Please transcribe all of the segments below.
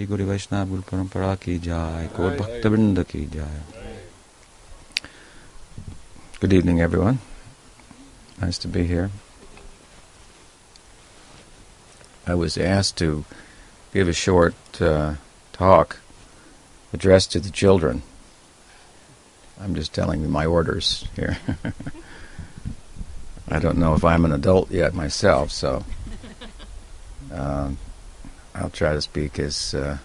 श्री गुरु वैष्णव गुरु परंपरा की जाय गौर भक्तवृंद की जाय Good evening, everyone. Nice to be here. I was asked to give a short uh, talk addressed to the children. I'm just telling you my orders here. I don't know if I'm an adult yet myself, so um, I'll try to speak as uh,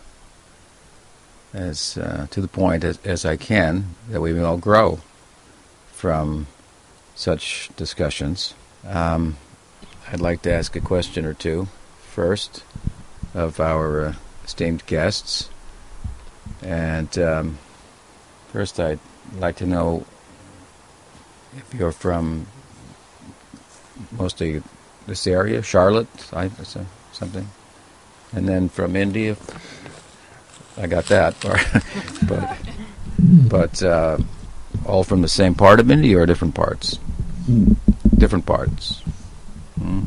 as uh, to the point as, as I can that we may all grow from such discussions. Um, I'd like to ask a question or two first of our uh, esteemed guests. And um, first, I'd like to know if you're from mostly this area, Charlotte, I, something, and then from India. I got that, but but uh, all from the same part of India or different parts? Different parts. Mm.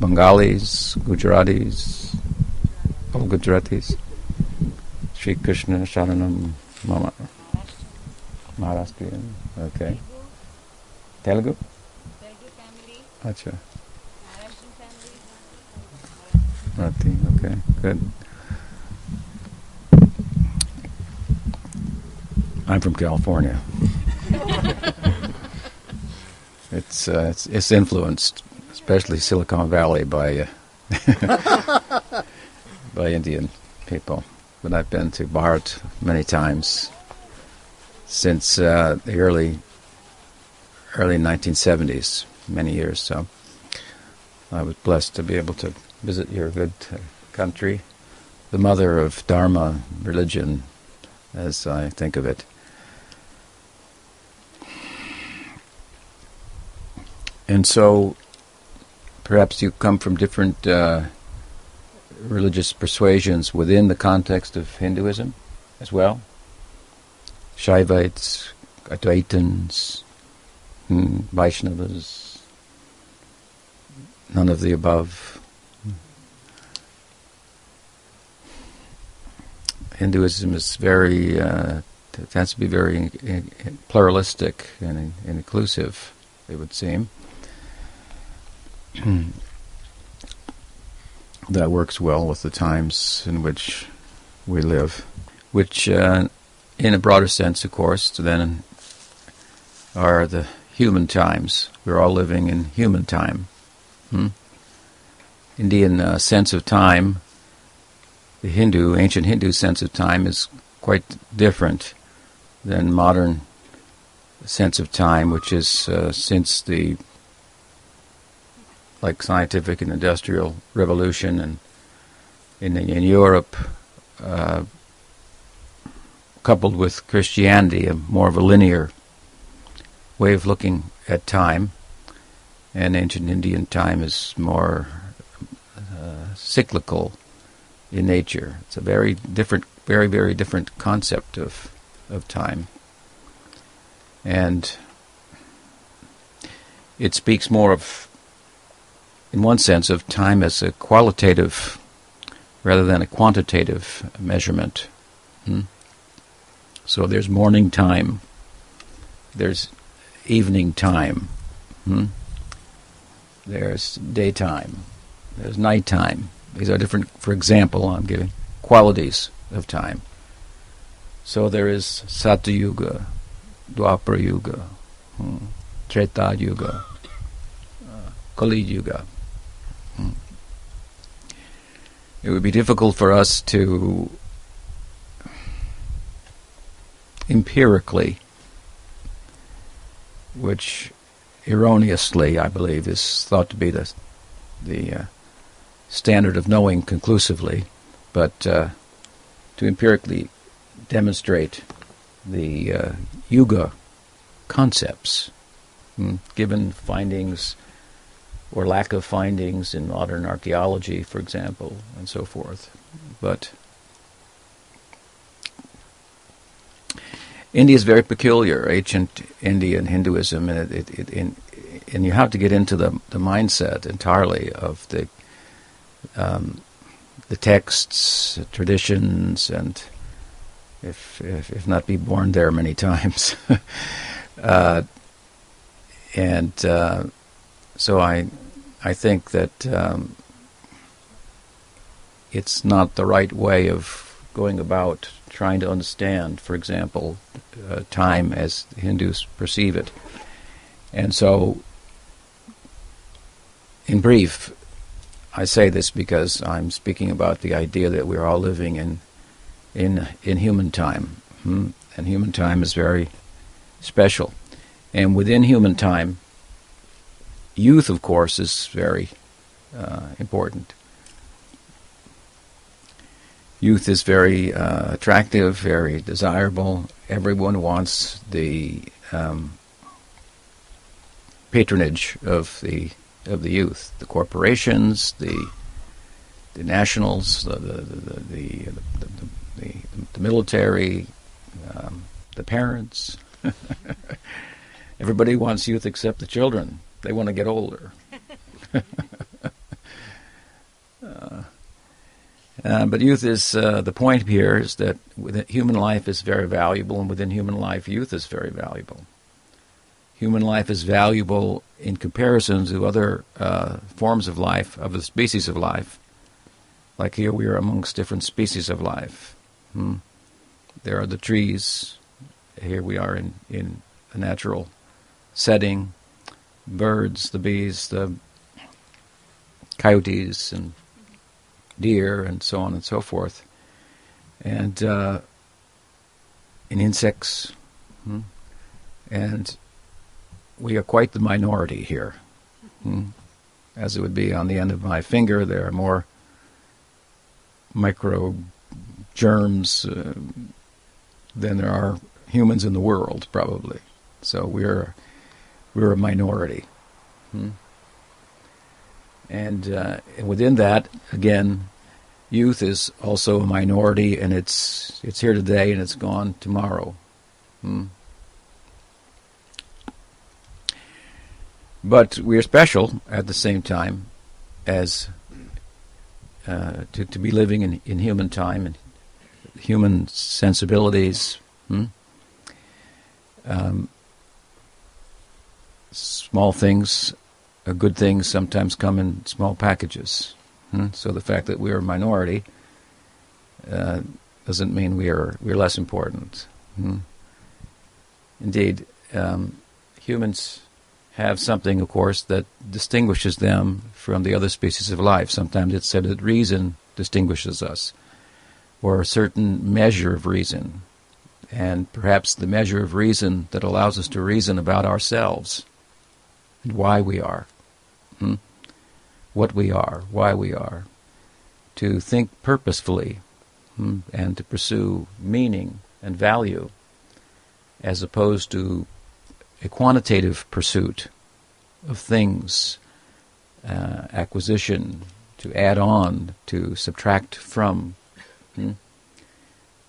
Bengalis, Gujaratis, all Gujaratis. Sri Krishna Sharanam Mama. Maharashtrian. Okay. Telugu? Telugu family, Acha. Maharashtrian family. Marathi. Okay. Good. I'm from California. it's, uh, it's it's influenced, especially Silicon Valley, by uh, by Indian people. But I've been to Bharat many times since uh, the early early 1970s, many years. So I was blessed to be able to visit your good country, the mother of Dharma religion, as I think of it. And so, perhaps you come from different uh, religious persuasions within the context of Hinduism as well. Shaivites, Advaitins, mm, Vaishnavas, none of the above. Hinduism is very uh, t- tends to be very pluralistic and inclusive. It would seem that works well with the times in which we live, which, uh, in a broader sense, of course, then are the human times. We're all living in human time. Hmm? Indian uh, sense of time, the Hindu, ancient Hindu sense of time is quite different than modern sense of time, which is uh, since the like scientific and industrial revolution and in, in Europe, uh, coupled with Christianity, a more of a linear way of looking at time, and ancient Indian time is more uh, cyclical in nature. It's a very different, very very different concept of of time, and it speaks more of, in one sense, of time as a qualitative rather than a quantitative measurement. Hmm? So there's morning time, there's evening time, hmm? there's daytime, there's nighttime. These are different, for example, I'm giving qualities of time. So there is Satyuga, Dwapara Yuga, hmm, Treta Yuga, uh, Kali Yuga. Hmm. It would be difficult for us to empirically, which erroneously, I believe, is thought to be the the uh, standard of knowing conclusively, but uh, to empirically demonstrate the uh, yuga concepts, mm, given findings or lack of findings in modern archaeology, for example, and so forth. But India is very peculiar, ancient India and Hinduism, and it, it, it, and you have to get into the the mindset entirely of the um, the texts, traditions, and if, if, if not be born there many times. uh, and uh, so I, I think that um, it's not the right way of going about trying to understand, for example, uh, time as Hindus perceive it. And so, in brief, I say this because I'm speaking about the idea that we're all living in in in human time, hmm? and human time is very special. And within human time, youth, of course, is very uh, important. Youth is very uh, attractive, very desirable. Everyone wants the um, patronage of the of the youth, the corporations, the the nationals, the the the, the, the, the, the military, um, the parents. Everybody wants youth except the children. They want to get older. uh, uh, but youth is uh, the point here is that within, human life is very valuable, and within human life, youth is very valuable. Human life is valuable in comparison to other uh, forms of life, of the species of life. Like here, we are amongst different species of life. Hmm? There are the trees. Here we are in, in a natural setting. Birds, the bees, the coyotes, and deer, and so on and so forth. And uh, in insects. Hmm? And we are quite the minority here. Hmm? As it would be on the end of my finger, there are more micro germs uh, than there are humans in the world, probably. So we're we're a minority, hmm? and, uh, within that, again, youth is also a minority, and it's it's here today and it's gone tomorrow. Hmm? But we're special at the same time as uh, to, to be living in, in human time and human sensibilities. Hmm? Um, small things, uh, good things sometimes come in small packages. Hmm? So the fact that we are a minority uh, doesn't mean we are we're less important. Hmm? Indeed, um, humans have something, of course, that distinguishes them from the other species of life. Sometimes it's said that reason distinguishes us, or a certain measure of reason, and perhaps the measure of reason that allows us to reason about ourselves and why we are, hmm? what we are, why we are, to think purposefully hmm? and to pursue meaning and value as opposed to a quantitative pursuit of things, uh, acquisition, to add on, to subtract from. Hmm?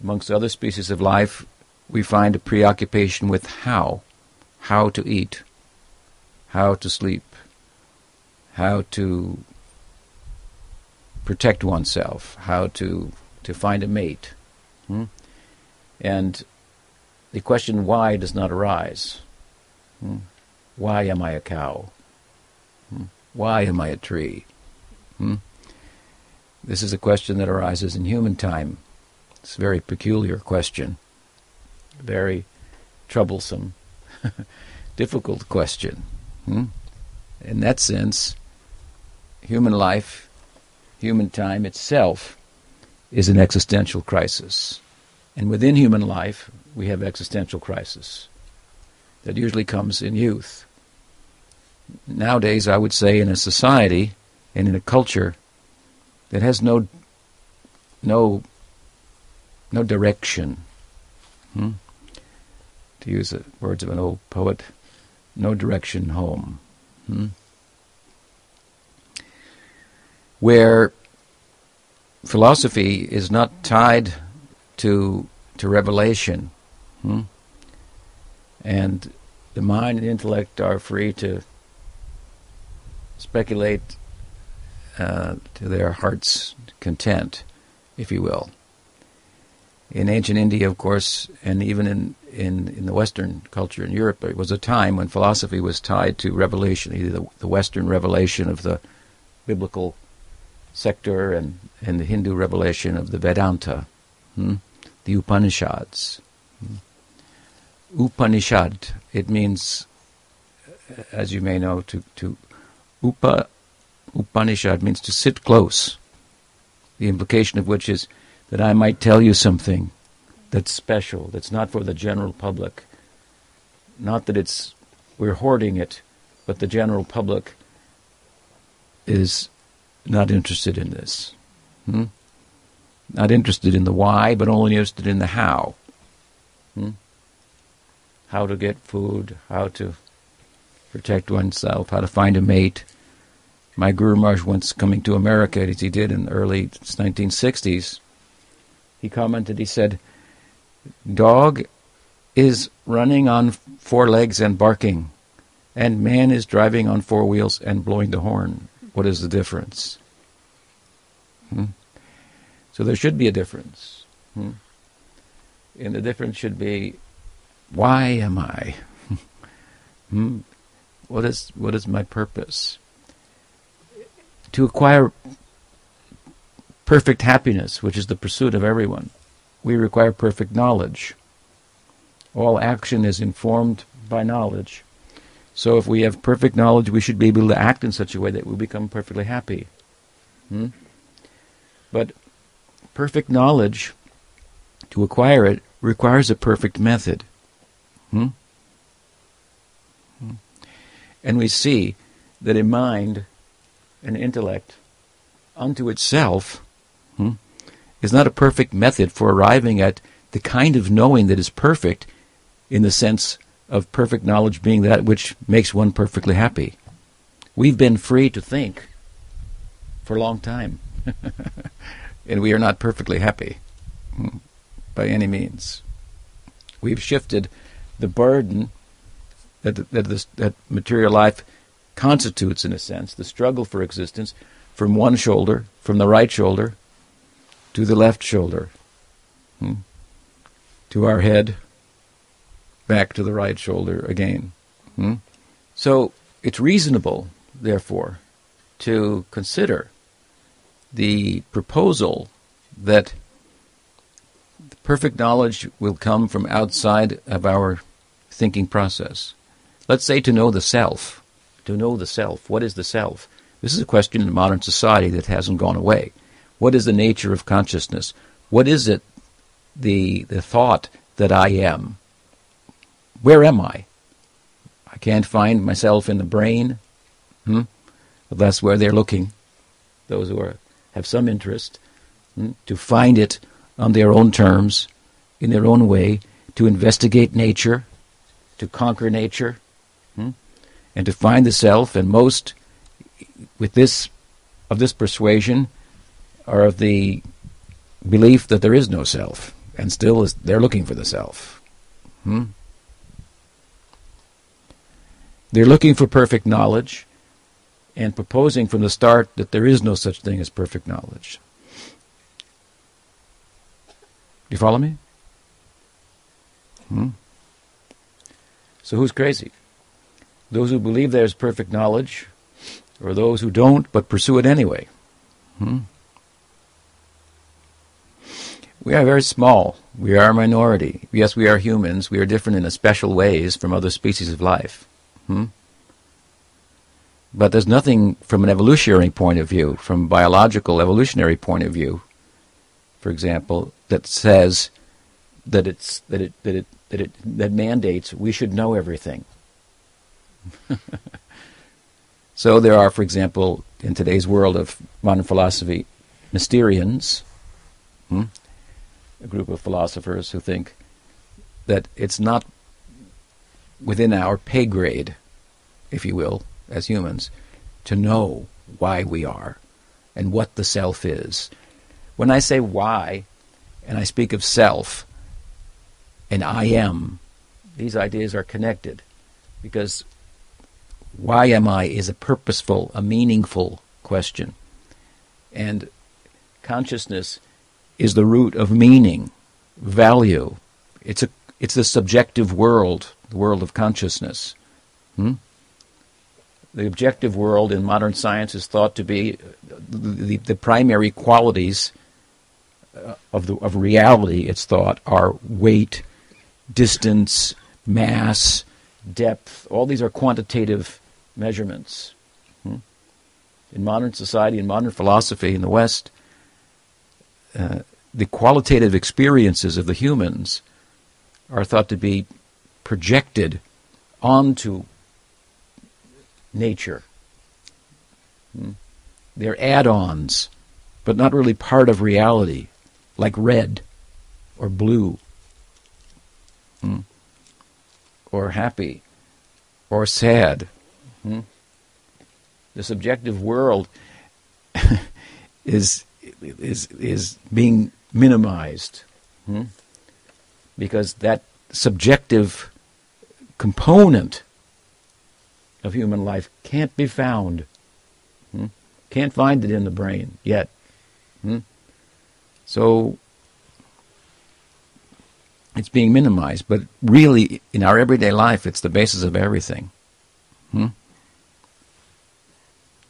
Amongst other species of life, we find a preoccupation with how, how to eat, how to sleep, how to protect oneself, how to to find a mate, hmm? and the question why does not arise. Hmm. Why am I a cow? Hmm. Why am I a tree? Hmm. This is a question that arises in human time. It's a very peculiar question, very troublesome, difficult question. Hmm? In that sense, human life, human time itself, is an existential crisis. And within human life, we have existential crisis that usually comes in youth. Nowadays, I would say in a society and in a culture that has no no no direction. Hmm? To use the words of an old poet, no direction home. Hmm? Where philosophy is not tied to to revelation. Hmm? And the mind and intellect are free to speculate uh, to their heart's content, if you will. In ancient India, of course, and even in, in, in the Western culture in Europe, there was a time when philosophy was tied to revelation, either the, the Western revelation of the biblical sector and, and the Hindu revelation of the Vedanta, hmm? the Upanishads. Hmm? Upanishad, it means, as you may know, to, to upa, Upanishad means to sit close. The implication of which is that I might tell you something that's special, that's not for the general public. Not that it's we're hoarding it, but the general public is not interested in this. Hmm? Not interested in the why, but only interested in the how. Hmm? How to get food, how to protect oneself, how to find a mate. My Guru Maharaj once coming to America, as he did in the early 1960s, he commented, he said, Dog is running on four legs and barking, and man is driving on four wheels and blowing the horn. What is the difference? Hmm? So there should be a difference. Hmm? And the difference should be why am I? hmm? What is what is my purpose? To acquire perfect happiness, which is the pursuit of everyone, we require perfect knowledge. All action is informed by knowledge. So if we have perfect knowledge, we should be able to act in such a way that we become perfectly happy. Hmm? But perfect knowledge, to acquire it, requires a perfect method. Hmm? Hmm. And we see that a mind, an intellect, unto itself, hmm, is not a perfect method for arriving at the kind of knowing that is perfect in the sense of perfect knowledge being that which makes one perfectly happy. We've been free to think for a long time, and we are not perfectly happy hmm, by any means. We've shifted the burden that, that, this, that material life constitutes, in a sense, the struggle for existence, from one shoulder, from the right shoulder, to the left shoulder, hmm, to our head, back to the right shoulder again. Hmm? So it's reasonable, therefore, to consider the proposal that perfect knowledge will come from outside of our thinking process. Let's say to know the self. To know the self. What is the self? This is a question in modern society that hasn't gone away. What is the nature of consciousness? What is it, the, the thought that I am? Where am I? I can't find myself in the brain. Hmm? That's where they're looking. Those who are, have some interest hmm? to find it on their own terms, in their own way, to investigate nature, to conquer nature, hmm? and to find the self. And most, with this, of this persuasion, are of the belief that there is no self, and still is, they're looking for the self. Hmm? They're looking for perfect knowledge and proposing from the start that there is no such thing as perfect knowledge. You follow me? Hmm? So who's crazy? Those who believe there's perfect knowledge, or those who don't but pursue it anyway? Hmm? We are very small. We are a minority. Yes, we are humans. We are different in special ways from other species of life. Hmm? But there's nothing from an evolutionary point of view, from biological evolutionary point of view, for example, that says that it's that it that it that it that mandates we should know everything. so there are, for example, in today's world of modern philosophy, Mysterians, hmm? a group of philosophers who think that it's not within our pay grade, if you will, as humans, to know why we are and what the self is. When I say why, and I speak of self and I am, these ideas are connected because why am I is a purposeful, a meaningful question. And consciousness is the root of meaning, value. It's a it's the subjective world, the world of consciousness. Hmm? The objective world in modern science is thought to be the, the primary qualities of the of reality. It's thought are weight, distance, mass, depth. All these are quantitative measurements. Hmm? In modern society, in modern philosophy in the West, uh, the qualitative experiences of the humans are thought to be projected onto nature. Hmm? They're add ons, but not really part of reality, like red or blue hmm? or happy or sad. Hmm? The subjective world is, is, is being minimized hmm? because that subjective component of human life can't be found. Hmm? Can't find it in the brain yet. So it's being minimized, but really, in our everyday life, it's the basis of everything. Hmm?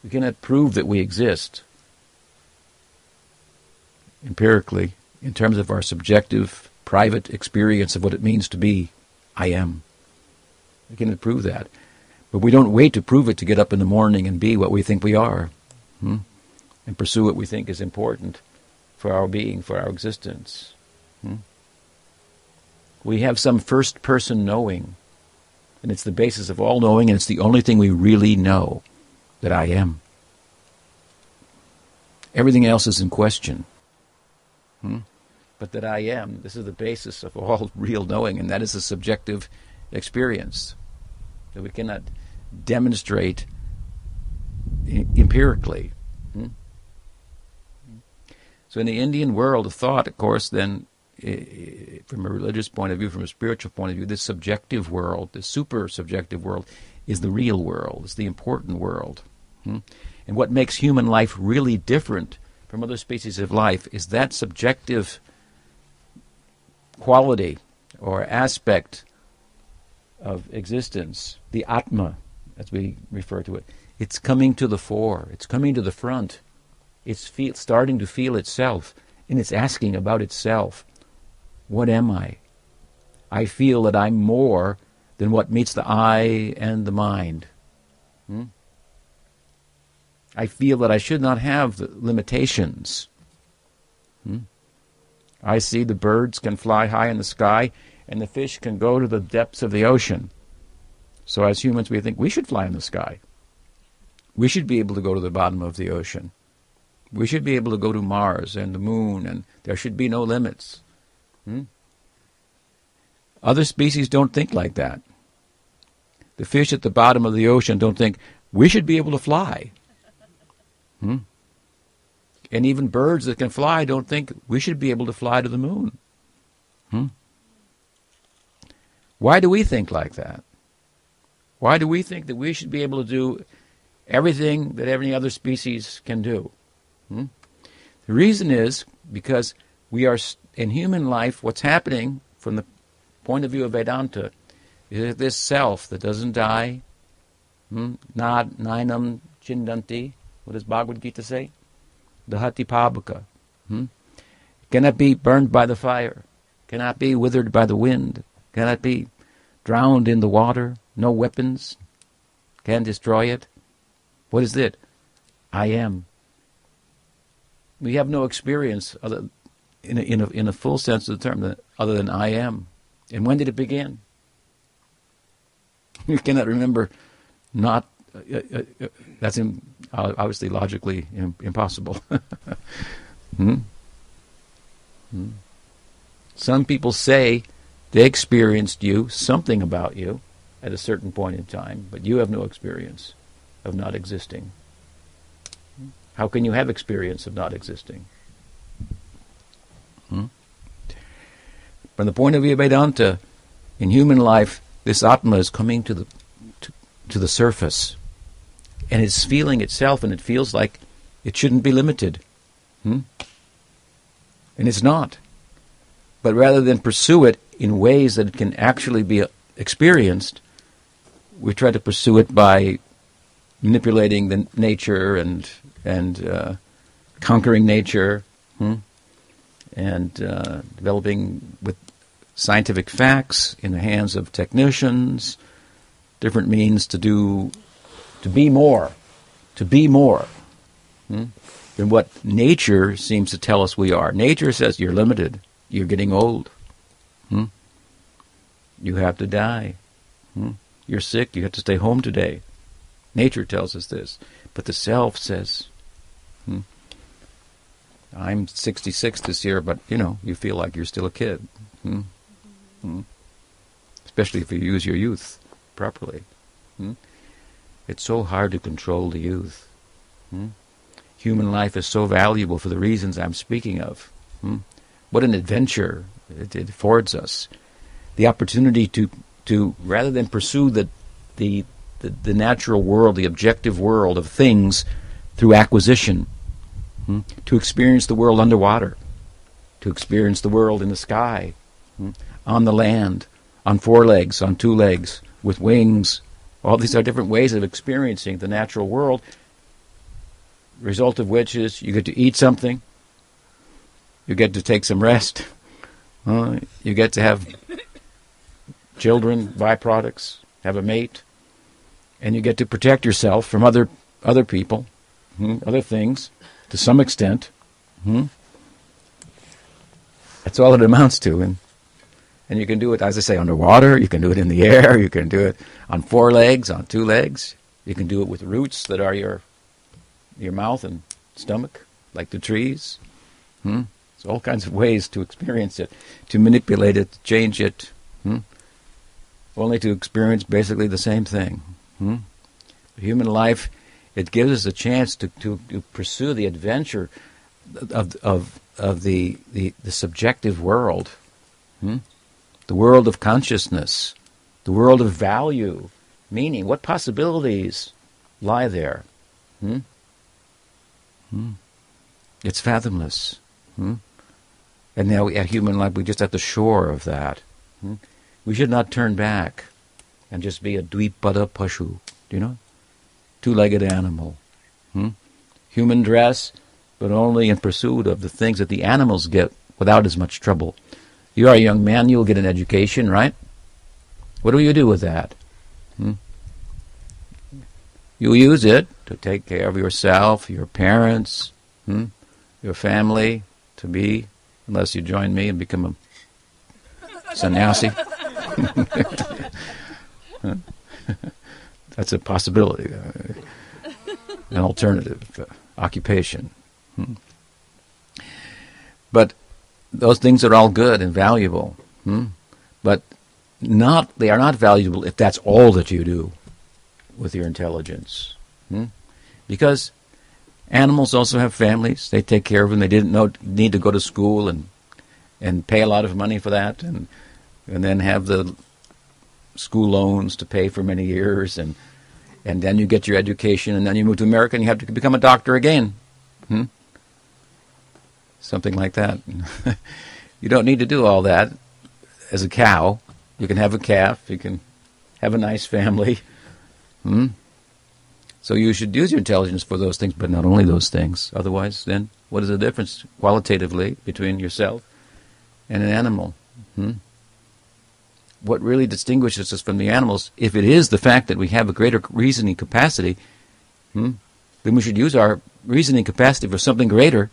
We cannot prove that we exist empirically in terms of our subjective, private experience of what it means to be I am. We cannot prove that. But we don't wait to prove it to get up in the morning and be what we think we are hmm? and pursue what we think is important for our being, for our existence. Hmm? We have some first person knowing, and it's the basis of all knowing, and it's the only thing we really know that I am. Everything else is in question. Hmm? But that I am, this is the basis of all real knowing, and that is a subjective experience that we cannot demonstrate empirically. So, in the Indian world of thought, of course, then from a religious point of view, from a spiritual point of view, this subjective world, this super subjective world, is the real world, is the important world. Hmm? And what makes human life really different from other species of life is that subjective quality or aspect of existence, the Atma, as we refer to it. It's coming to the fore, it's coming to the front, it's feel, starting to feel itself, and it's asking about itself. What am I? I feel that I'm more than what meets the eye and the mind. Hmm? I feel that I should not have limitations. Hmm? I see the birds can fly high in the sky and the fish can go to the depths of the ocean. So, as humans, we think we should fly in the sky. We should be able to go to the bottom of the ocean. We should be able to go to Mars and the moon, and there should be no limits. Hmm? Other species don't think like that. The fish at the bottom of the ocean don't think we should be able to fly. Hmm? And even birds that can fly don't think we should be able to fly to the moon. Hmm? Why do we think like that? Why do we think that we should be able to do everything that any other species can do? Hmm? The reason is because we are in human life, what's happening from the point of view of Vedanta is this self that doesn't die. Hmm? Nad nainam chindanti. What does Bhagavad Gita say? Dahati pabaka. Hmm? Cannot be burned by the fire. Cannot be withered by the wind. Cannot be drowned in the water. No weapons can destroy it. What is it? I am. We have no experience other, in, a, in, a, in a full sense of the term other than I am. And when did it begin? You cannot remember not. Uh, uh, uh, that's in, obviously logically impossible. hmm? Hmm. Some people say they experienced you, something about you, at a certain point in time, but you have no experience of not existing. How can you have experience of not existing? Hmm? From the point of view of Vedanta, in human life, this Atma is coming to the to, to the surface, and it's feeling itself, and it feels like it shouldn't be limited. Hmm? And it's not. But rather than pursue it in ways that it can actually be experienced, we try to pursue it by manipulating the nature and and uh, conquering nature, hmm? and uh, developing with scientific facts in the hands of technicians, different means to do to be more, to be more hmm? than what nature seems to tell us we are. Nature says you're limited, you're getting old, hmm? you have to die, hmm? you're sick, you have to stay home today. Nature tells us this, but the self says, hmm, "I'm 66 this year, but you know you feel like you're still a kid." Hmm? Hmm? Especially if you use your youth properly. Hmm? It's so hard to control the youth. Hmm? Human life is so valuable for the reasons I'm speaking of. Hmm? What an adventure it, it affords us. The opportunity to, to rather than pursue the, the, the, the natural world, the objective world of things through acquisition, hmm? to experience the world underwater, to experience the world in the sky, hmm? on the land, on four legs, on two legs, with wings. All these are different ways of experiencing the natural world. Result of which is you get to eat something, you get to take some rest, uh, you get to have children, byproducts, have a mate, and you get to protect yourself from other other people, hmm, other things, to some extent. Hmm? That's all it amounts to, and and you can do it, as I say, underwater. You can do it in the air. You can do it on four legs, on two legs. You can do it with roots that are your your mouth and stomach, like the trees. Hmm? There's all kinds of ways to experience it, to manipulate it, to change it, hmm? only to experience basically the same thing. Hmm? Human life, it gives us a chance to, to, to pursue the adventure of, of, of the, the, the subjective world. Hmm? the world of consciousness, the world of value, meaning. What possibilities lie there? Hmm? Hmm. It's fathomless. Hmm? And now, at human life, we're just at the shore of that. Hmm? We should not turn back and just be a dvipada pashu. You know? Two-legged animal. Hmm? Human dress, but only in pursuit of the things that the animals get without as much trouble. You are a young man, you'll get an education, right? What do you do with that? Hmm? You use it to take care of yourself, your parents, hmm? your family, to be, unless you join me and become a sannyasi. That's a possibility, uh, an alternative uh, occupation. Hmm? But those things are all good and valuable, hmm? but not they are not valuable if that's all that you do with your intelligence, hmm? because animals also have families. They take care of them. They didn't know, need to go to school and and pay a lot of money for that, and and then have the school loans to pay for many years, and and then you get your education, and then you move to America and you have to become a doctor again. Hmm? something like that. you don't need to do all that as a cow. You can have a calf. You can have a nice family. Hmm? So you should use your intelligence for those things, but not only those things. Otherwise, then what is the difference qualitatively between yourself and an animal? Hmm? What really distinguishes us from the animals, if it is the fact that we have a greater reasoning capacity, hmm, then we should use our reasoning capacity for something greater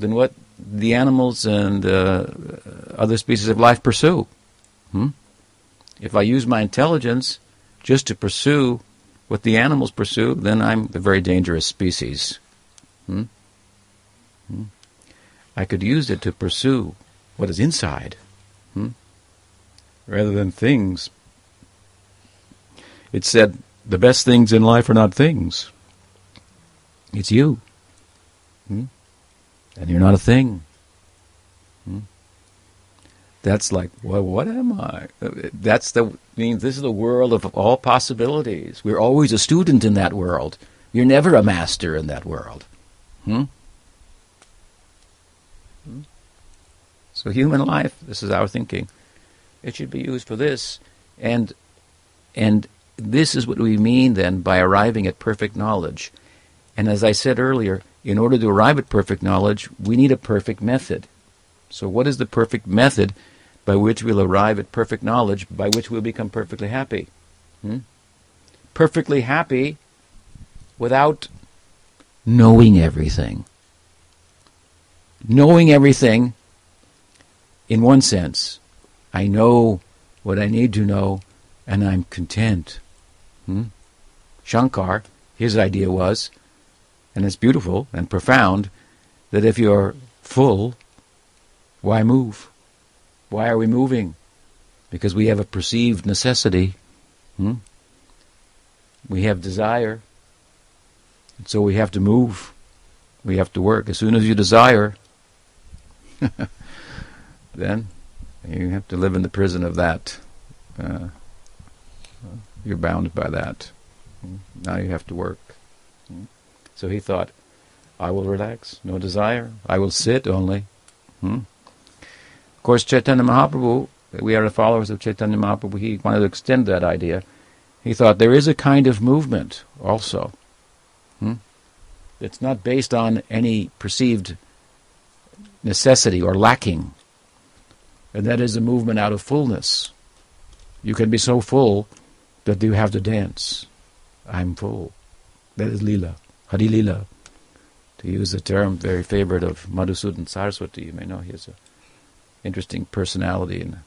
than what the animals and uh, other species of life pursue. Hmm? If I use my intelligence just to pursue what the animals pursue, then I'm a very dangerous species. Hmm? Hmm? I could use it to pursue what is inside, hmm? Rather than things. It said, the best things in life are not things. It's you. Hmm? and you're not a thing. Hmm? That's like, well, what am I? That's the I. This is the world of all possibilities. We're always a student in that world. You're never a master in that world. Hmm? Hmm? So human life, this is our thinking. It should be used for this, and and this is what we mean then by arriving at perfect knowledge. And as I said earlier, in order to arrive at perfect knowledge, we need a perfect method. So, what is the perfect method by which we'll arrive at perfect knowledge, by which we'll become perfectly happy? Hmm? Perfectly happy without knowing everything. Knowing everything, in one sense, I know what I need to know, and I'm content. Hmm? Shankar, his idea was, and it's beautiful and profound, that if you're full, why move? Why are we moving? Because we have a perceived necessity. Hmm? We have desire. And so we have to move. We have to work. As soon as you desire, then you have to live in the prison of that. Uh, you're bound by that. Now you have to work. So he thought, I will relax, no desire. I will sit only. Hmm? Of course, Chaitanya Mahaprabhu, we are the followers of Chaitanya Mahaprabhu, he wanted to extend that idea. He thought there is a kind of movement also. Hmm? It's not based on any perceived necessity or lacking. And that is a movement out of fullness. You can be so full that you have to dance. I'm full. That is Lila, Hari Lila. To use a term very favorite of Madhusudan Saraswati, you may know he is an interesting personality in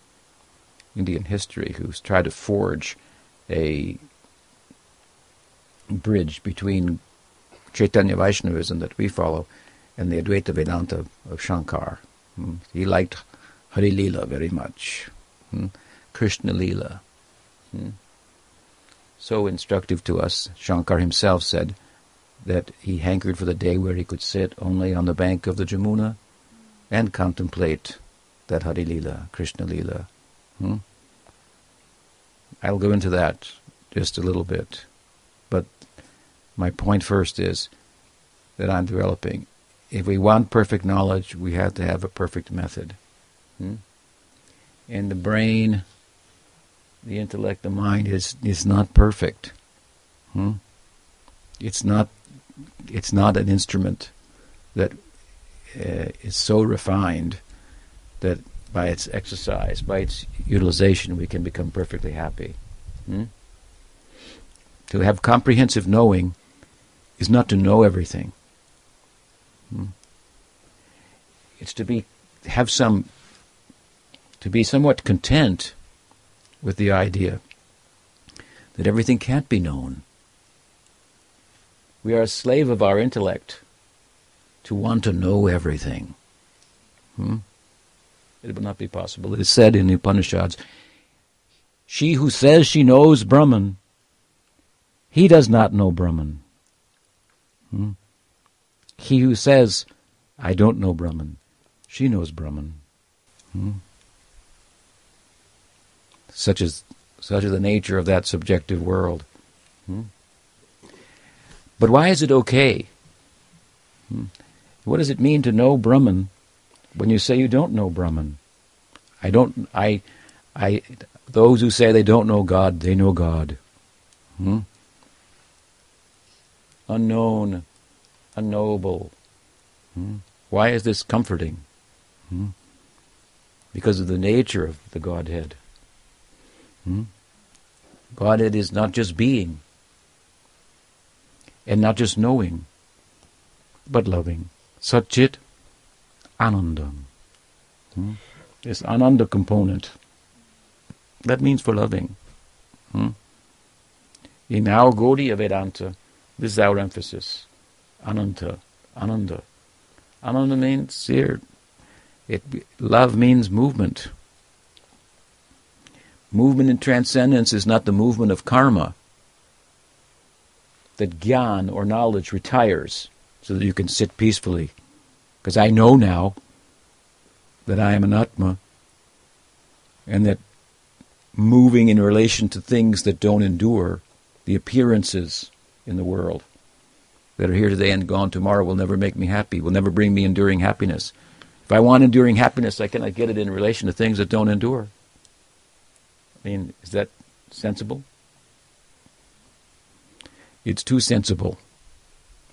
Indian history who's tried to forge a bridge between Chaitanya Vaishnavism that we follow and the Advaita Vedanta of Shankar. Hmm. He liked Hari Lila very much, hmm. Krishna Lila. Hmm. So instructive to us, Shankar himself said that he hankered for the day where he could sit only on the bank of the Jamuna and contemplate that Hari Lila, Krishna Lila. Hmm? I'll go into that just a little bit. But my point first is that I'm developing. If we want perfect knowledge, we have to have a perfect method. Hmm? And the brain, the intellect, the mind is, is not perfect. Hmm? It's not it's not an instrument that uh, is so refined that by its exercise, by its utilization, we can become perfectly happy. Hmm? To have comprehensive knowing is not to know everything. Hmm? It's to be have some to be somewhat content with the idea that everything can't be known. We are a slave of our intellect to want to know everything. Hmm? it will not be possible. It is said in the Upanishads, she who says she knows Brahman, he does not know Brahman. Hmm? He who says, I don't know Brahman, she knows Brahman. Hmm? Such is such is the nature of that subjective world. Hmm? But why is it okay? Hmm? What does it mean to know Brahman when you say you don't know Brahman. I don't, I, I, those who say they don't know God, they know God. Hmm? Unknown, unknowable. Hmm? Why is this comforting? Hmm? Because of the nature of the Godhead. Hmm? Godhead is not just being and not just knowing, but loving. Satchit anandam. Hmm? This ananda component. That means for loving. Hmm? In our Gaudiya Vedanta, this is our emphasis. Ananta, ananda. Ananda means here, it, love means movement. Movement in transcendence is not the movement of karma. That gyan or knowledge retires so that you can sit peacefully because I know now that I am an Atma and that moving in relation to things that don't endure, the appearances in the world that are here today and gone tomorrow will never make me happy, will never bring me enduring happiness. If I want enduring happiness, I cannot get it in relation to things that don't endure. I mean, is that sensible? It's too sensible.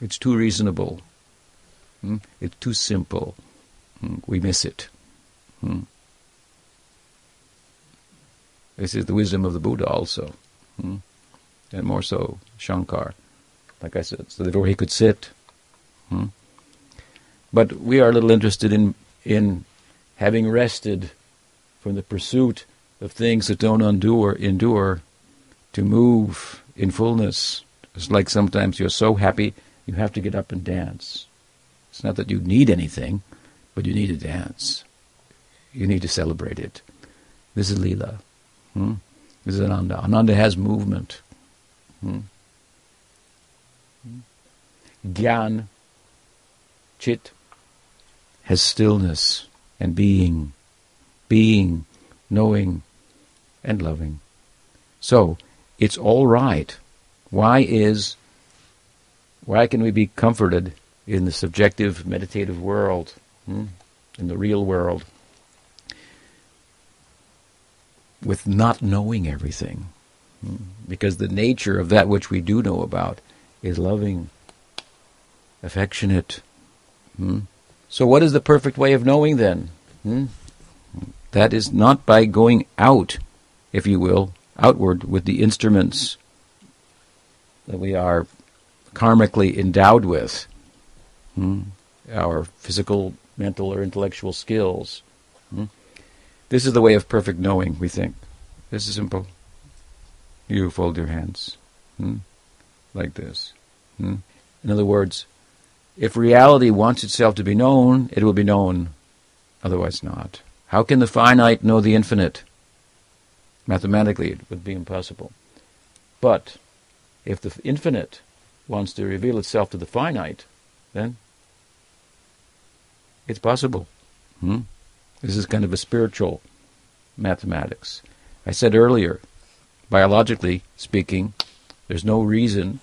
It's too reasonable. Hmm? It's too simple. Hmm? We miss it. Hmm? This is the wisdom of the Buddha also. Hmm? And more so, Shankar. Like I said, so therefore he could sit. Hmm? But we are a little interested in, in having rested from the pursuit of things that don't endure, endure to move in fullness. It's like sometimes you're so happy you have to get up and dance. It's not that you need anything, but you need to dance. You need to celebrate it. This is Leela. Hmm? This is Ananda. Ananda has movement. Hmm? Gyan, Chit, has stillness and being, being, knowing, and loving. So, it's all right. Why is, why can we be comforted in the subjective meditative world, hmm? in the real world, with not knowing everything? Hmm? Because the nature of that which we do know about is loving, affectionate. Hmm? So, what is the perfect way of knowing then? That is not by going out, if you will, outward with the instruments that we are karmically endowed with, hmm? our physical, mental, or intellectual skills. Hmm? This is the way of perfect knowing, we think. This is simple. You fold your hands hmm? like this. Hmm? In other words, if reality wants itself to be known, it will be known, otherwise not. How can the finite know the infinite? Mathematically, it would be impossible. But if the infinite wants to reveal itself to the finite, then it's possible. Hmm? This is kind of a spiritual mathematics. I said earlier, biologically speaking, there's no reason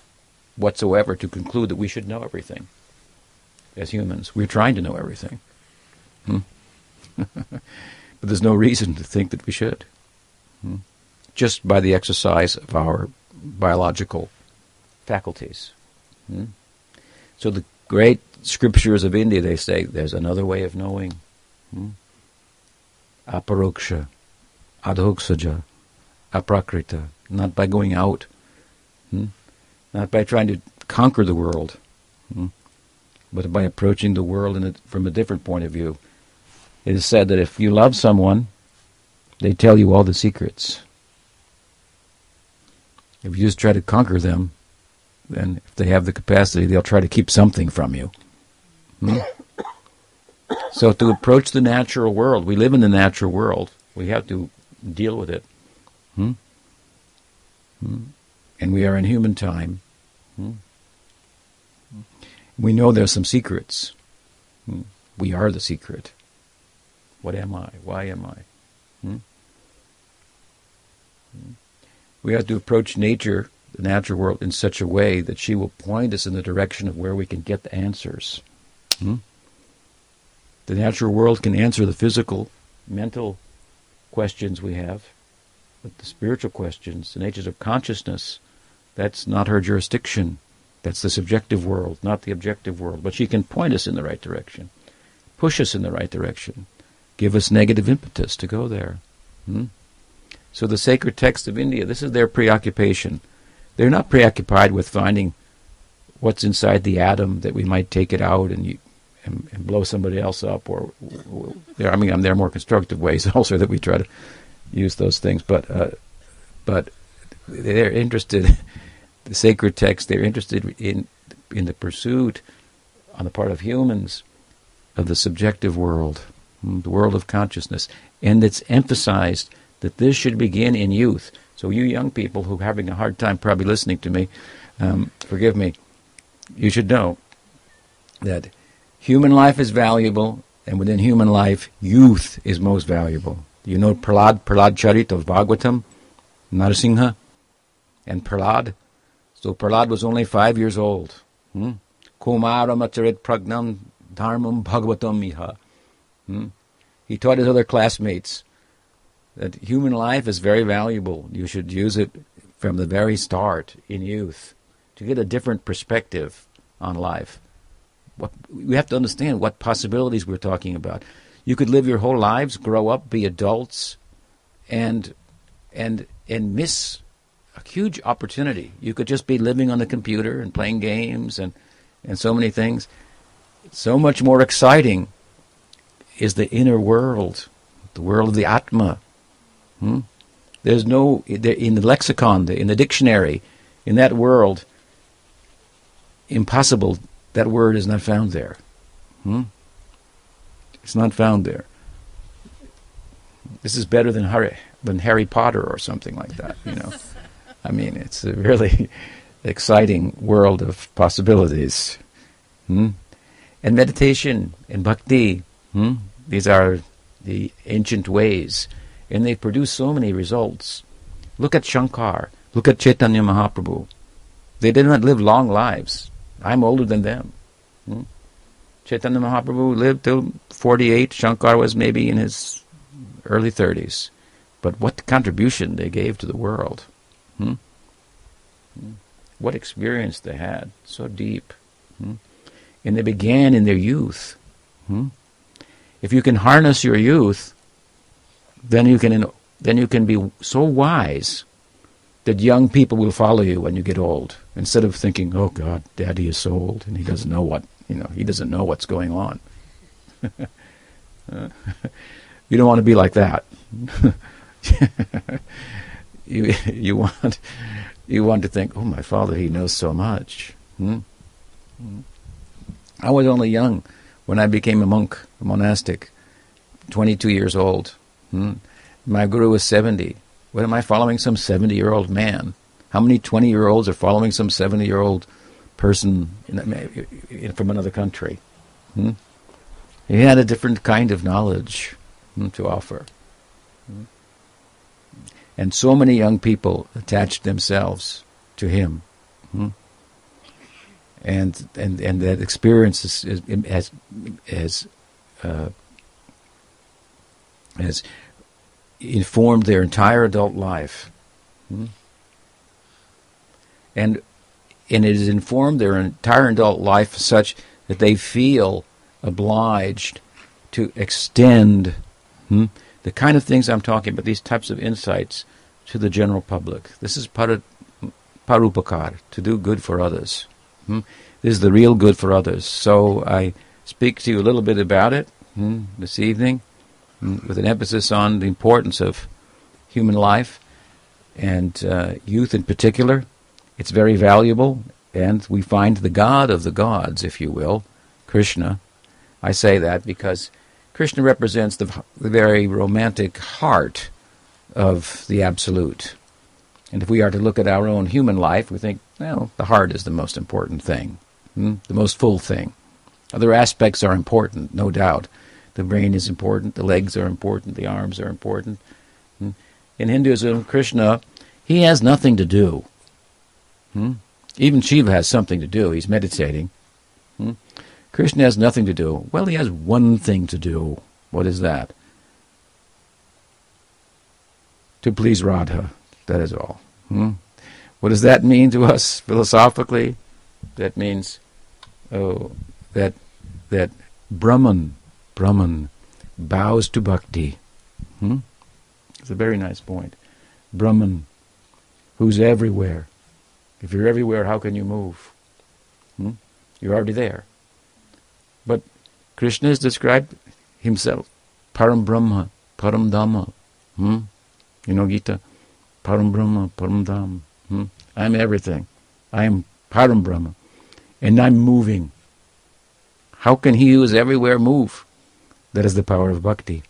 whatsoever to conclude that we should know everything as humans. We're trying to know everything. Hmm? but there's no reason to think that we should. Just by the exercise of our biological faculties. Hmm? So the great scriptures of India, they say there's another way of knowing. Hmm? Aparoksha, adhoksaja, aprakrita, not by going out, hmm? not by trying to conquer the world, hmm? but by approaching the world a, from a different point of view. It is said that if you love someone, they tell you all the secrets. If you just try to conquer them, then if they have the capacity, they'll try to keep something from you. Hmm? So to approach the natural world, we live in the natural world. We have to deal with it. Hmm? Hmm? And we are in human time. Hmm? We know there's some secrets. Hmm? We are the secret. What am I? Why am I? Hmm? Hmm? We have to approach nature, the natural world, in such a way that she will point us in the direction of where we can get the answers. The natural world can answer the physical, mental questions we have, but the spiritual questions, the natures of consciousness, that's not her jurisdiction. That's the subjective world, not the objective world. But she can point us in the right direction, push us in the right direction, give us negative impetus to go there. Hmm? So the sacred texts of India, this is their preoccupation. They're not preoccupied with finding what's inside the atom that we might take it out and, and, and blow somebody else up. Or, I mean, there are more constructive ways also that we try to use those things. But uh, but they're interested. The sacred texts. They're interested in in the pursuit on the part of humans of the subjective world, the world of consciousness, and it's emphasized that this should begin in youth. So you young people who are having a hard time probably listening to me, um, forgive me. You should know that human life is valuable, and within human life, youth is most valuable. You know Prahlad, Prahlad Charit of Bhagavatam, Narasingha, and Prahlad. So Prahlad was only five years old. Hmm? Kumara Macharit Pragnam Dharmam Bhagavatam Miha. Hmm? He taught his other classmates that human life is very valuable. You should use it from the very start in youth to get a different perspective on life. What, we have to understand what possibilities we're talking about. You could live your whole lives, grow up, be adults, and and and miss a huge opportunity. You could just be living on the computer and playing games and and so many things. So much more exciting is the inner world, the world of the Atma. Hmm? There's no in the lexicon, in the dictionary, in that world. Impossible. That word is not found there. Hmm? It's not found there. This is better than Harry than Harry Potter or something like that. You know, I mean, it's a really exciting world of possibilities. Hmm? And meditation and bhakti, hmm? these are the ancient ways, and they produce so many results. Look at Shankar. Look at Chaitanya Mahaprabhu. They did not live long lives. I'm older than them. Hmm? Chaitanya Mahaprabhu lived till 48. Shankar was maybe in his early 30s. But what contribution they gave to the world. Hmm? hmm? What experience they had. So deep. Hmm? And they began in their youth. If you can harness your youth, then you can then you can be so wise that young people will follow you when you get old. Instead of thinking, "Oh God, Daddy is so old and he doesn't know what you know. He doesn't know what's going on." you don't want to be like that. you you want you want to think, "Oh, my father, he knows so much." Hmm? Hmm. I was only young when I became a monk, a monastic, 22 years old. Hmm? My guru was 70. What am I following? Some 70 year old man. How many 20 year olds are following some 70 year old person in, in, from another country? Hmm? He had a different kind of knowledge hmm, to offer. Hmm? And so many young people attached themselves to him. And, and, and that experience is, is, has, has, uh, has informed their entire adult life. Hmm? And, and it has informed their entire adult life such that they feel obliged to extend hmm, the kind of things I'm talking about, these types of insights, to the general public. This is paropakar, to do good for others. Hmm? This is the real good for others. So I speak to you a little bit about it hmm, this evening, hmm, with an emphasis on the importance of human life and uh, youth in particular. It's very valuable, and we find the God of the gods, if you will, Krishna. I say that because Krishna represents the, the very romantic heart of the absolute. And if we are to look at our own human life, we think, well, the heart is the most important thing, hmm? the most full thing. Other aspects are important, no doubt. The brain is important, the legs are important, the arms are important. Hmm? In Hinduism, Krishna, he has nothing to do. Hmm? Even Shiva has something to do. He's meditating. Hmm? Krishna has nothing to do. Well, he has one thing to do. What is that? to please Radha. That is all. Hmm? What does that mean to us philosophically? That means oh, that that Brahman, Brahman bows to bhakti. Hmm? It's a very nice point. Brahman, who's everywhere. If you're everywhere, how can you move? Hmm? You're already there. But Krishna has described himself, Param Brahma, Param Dhamma. Hmm? You know Gita? Param Brahma, Param Dham. Hmm? I'm everything. I am Param Brahma. And I'm moving. How can he who is everywhere move? That is the power of bhakti.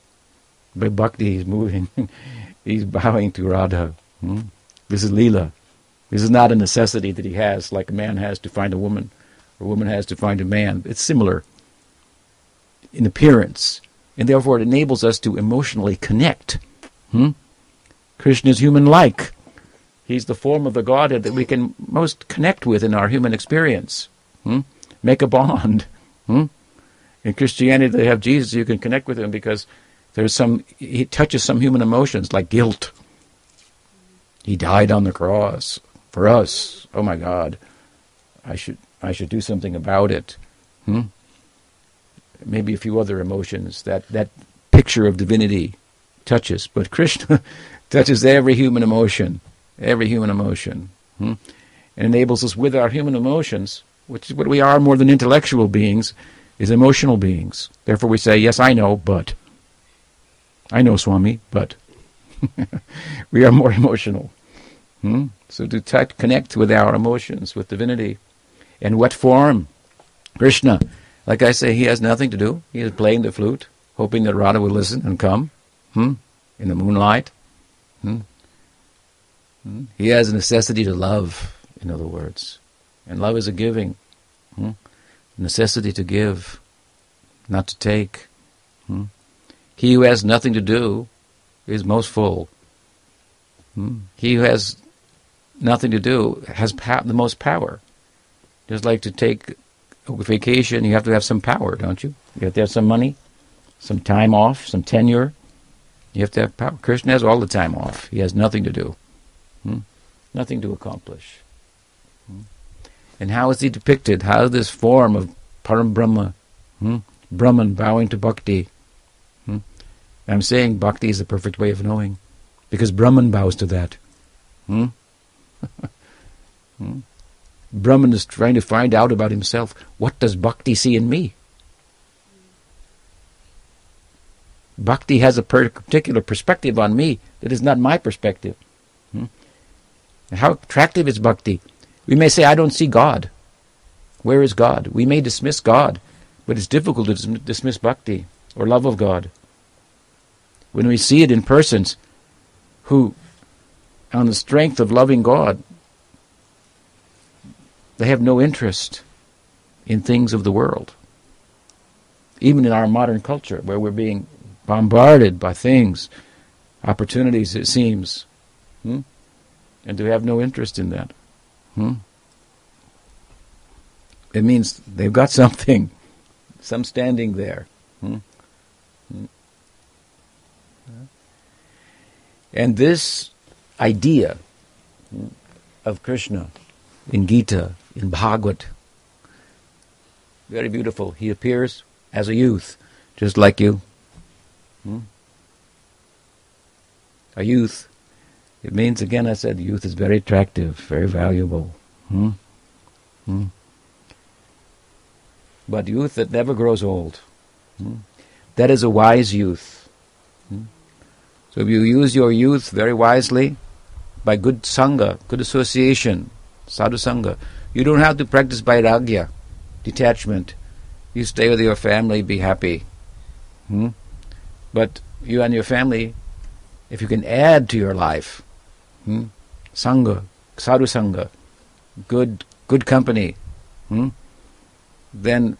By bhakti, he's moving. he's bowing to Radha. Hmm? This is Leela. This is not a necessity that he has, like a man has to find a woman, or a woman has to find a man. It's similar in appearance, and therefore it enables us to emotionally connect. Hmm? Krishna is human like. He's the form of the Godhead that we can most connect with in our human experience. Hmm? Make a bond. Hmm? In Christianity, they have Jesus. You can connect with him because there's some. He touches some human emotions like guilt. He died on the cross for us. Oh my God, I should I should do something about it. Hmm? Maybe a few other emotions that that picture of divinity touches, but Krishna touches every human emotion, every human emotion, hmm? and enables us with our human emotions, which is what we are more than intellectual beings, is emotional beings. Therefore, we say, "Yes, I know, but." I know, Swami, but we are more emotional. Hmm? So to t- connect with our emotions, with divinity. In what form? Krishna. Like I say, he has nothing to do. He is playing the flute, hoping that Radha will listen and come. Hmm? In the moonlight. Hmm? Hmm? He has a necessity to love, in other words. And love is a giving. Hmm? Necessity to give, not to take. Hmm? He who has nothing to do is most full. Hmm? He who has nothing to do has pa- the most power. Just like to take a vacation, you have to have some power, don't you? You have to have some money, some time off, some tenure. You have to have power. Krishna has all the time off. He has nothing to do, hmm? nothing to accomplish. Hmm? And how is he depicted? How is this form of Param Brahma, hmm? Brahman bowing to Bhakti? Hmm? I'm saying Bhakti is the perfect way of knowing, because Brahman bows to that. Hmm? hmm? Brahman is trying to find out about himself. What does Bhakti see in me? Bhakti has a particular perspective on me that is not my perspective. Hmm? How attractive is Bhakti? We may say, I don't see God. Where is God? We may dismiss God, but it's difficult to dismiss Bhakti or love of God. When we see it in persons who, on the strength of loving God, they have no interest in things of the world. Even in our modern culture, where we're being bombarded by things, opportunities, it seems, hmm? and to have no interest in that. Hmm? It means they've got something, some standing there. Hmm? hmm? And this idea hmm, of Krishna in Gita, in Bhagavad, very beautiful. He appears as a youth, just like you. Hmm? A youth. It means, again, I said, youth is very attractive, very valuable. Hmm? Hmm? But youth that never grows old. Hmm? That is a wise youth. Hmm? So if you use your youth very wisely, by good sangha, good association, sadhu sangha, you don't have to practice vairagya, detachment. You stay with your family, be happy. Hmm? But you and your family, if you can add to your life, hmm? sangha, sadhu sangha, good good company, hmm? then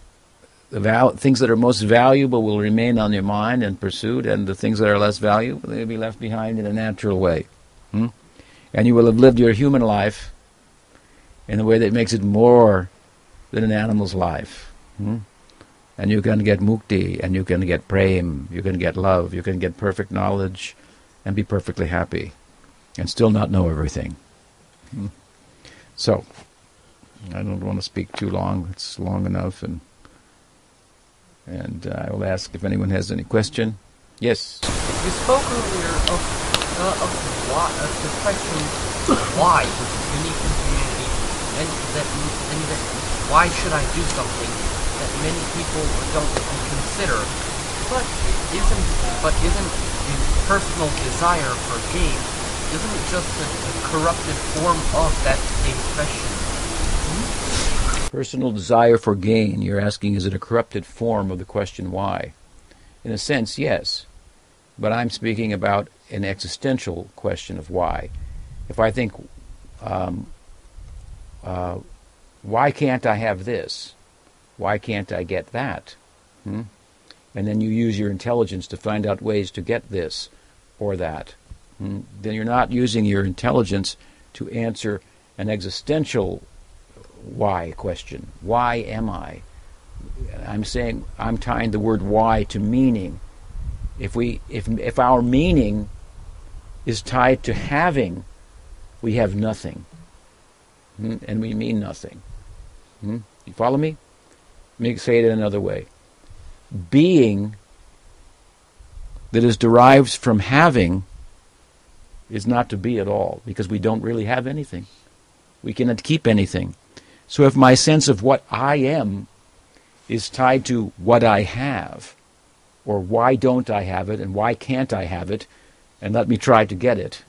the val- things that are most valuable will remain on your mind and pursued, and the things that are less valuable they'll be left behind in a natural way. Hmm? And you will have lived your human life in a way that makes it more than an animal's life. Hmm? And you can get mukti, and you can get prem, you can get love, you can get perfect knowledge, and be perfectly happy, and still not know everything. Hmm? So, I don't want to speak too long. It's long enough, and and uh, I will ask if anyone has any question. Yes. You spoke earlier of uh, of why of the question why, which is unique in humanity, and that and that why should I do something that many people don't consider. But isn't but isn't the personal desire for gain isn't just a, a corrupted form of that same question? Personal desire for gain, you're asking, is it a corrupted form of the question why? In a sense, yes. But I'm speaking about an existential question of why. If I think, um, uh, why can't I have this? Why can't I get that? Hmm? And then you use your intelligence to find out ways to get this or that. Hmm? Then you're not using your intelligence to answer an existential why question. Why am I? I'm saying I'm tying the word why to meaning. If we if if our meaning is tied to having, we have nothing. Hmm? And we mean nothing. Hmm? You follow me? Let me say it in another way. Being that is derived from having is not to be at all because we don't really have anything. We cannot keep anything. So if my sense of what I am is tied to what I have, or why don't I have it, and why can't I have it, and let me try to get it,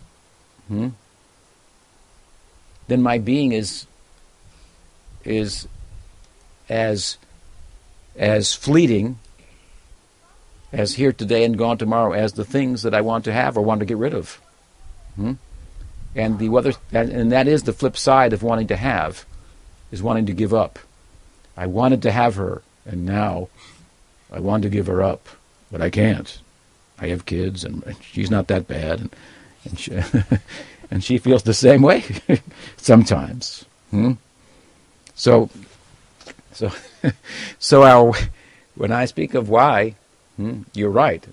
hmm? then my being is is as as fleeting as here today and gone tomorrow as the things that I want to have or want to get rid of. Hmm? And the other, and that is the flip side of wanting to have, is wanting to give up. I wanted to have her, and now I want to give her up, but I can't. I have kids, and she's not that bad, and and she, and she feels the same way sometimes. Hmm? So, so, so our when I speak of why, hmm, you're right.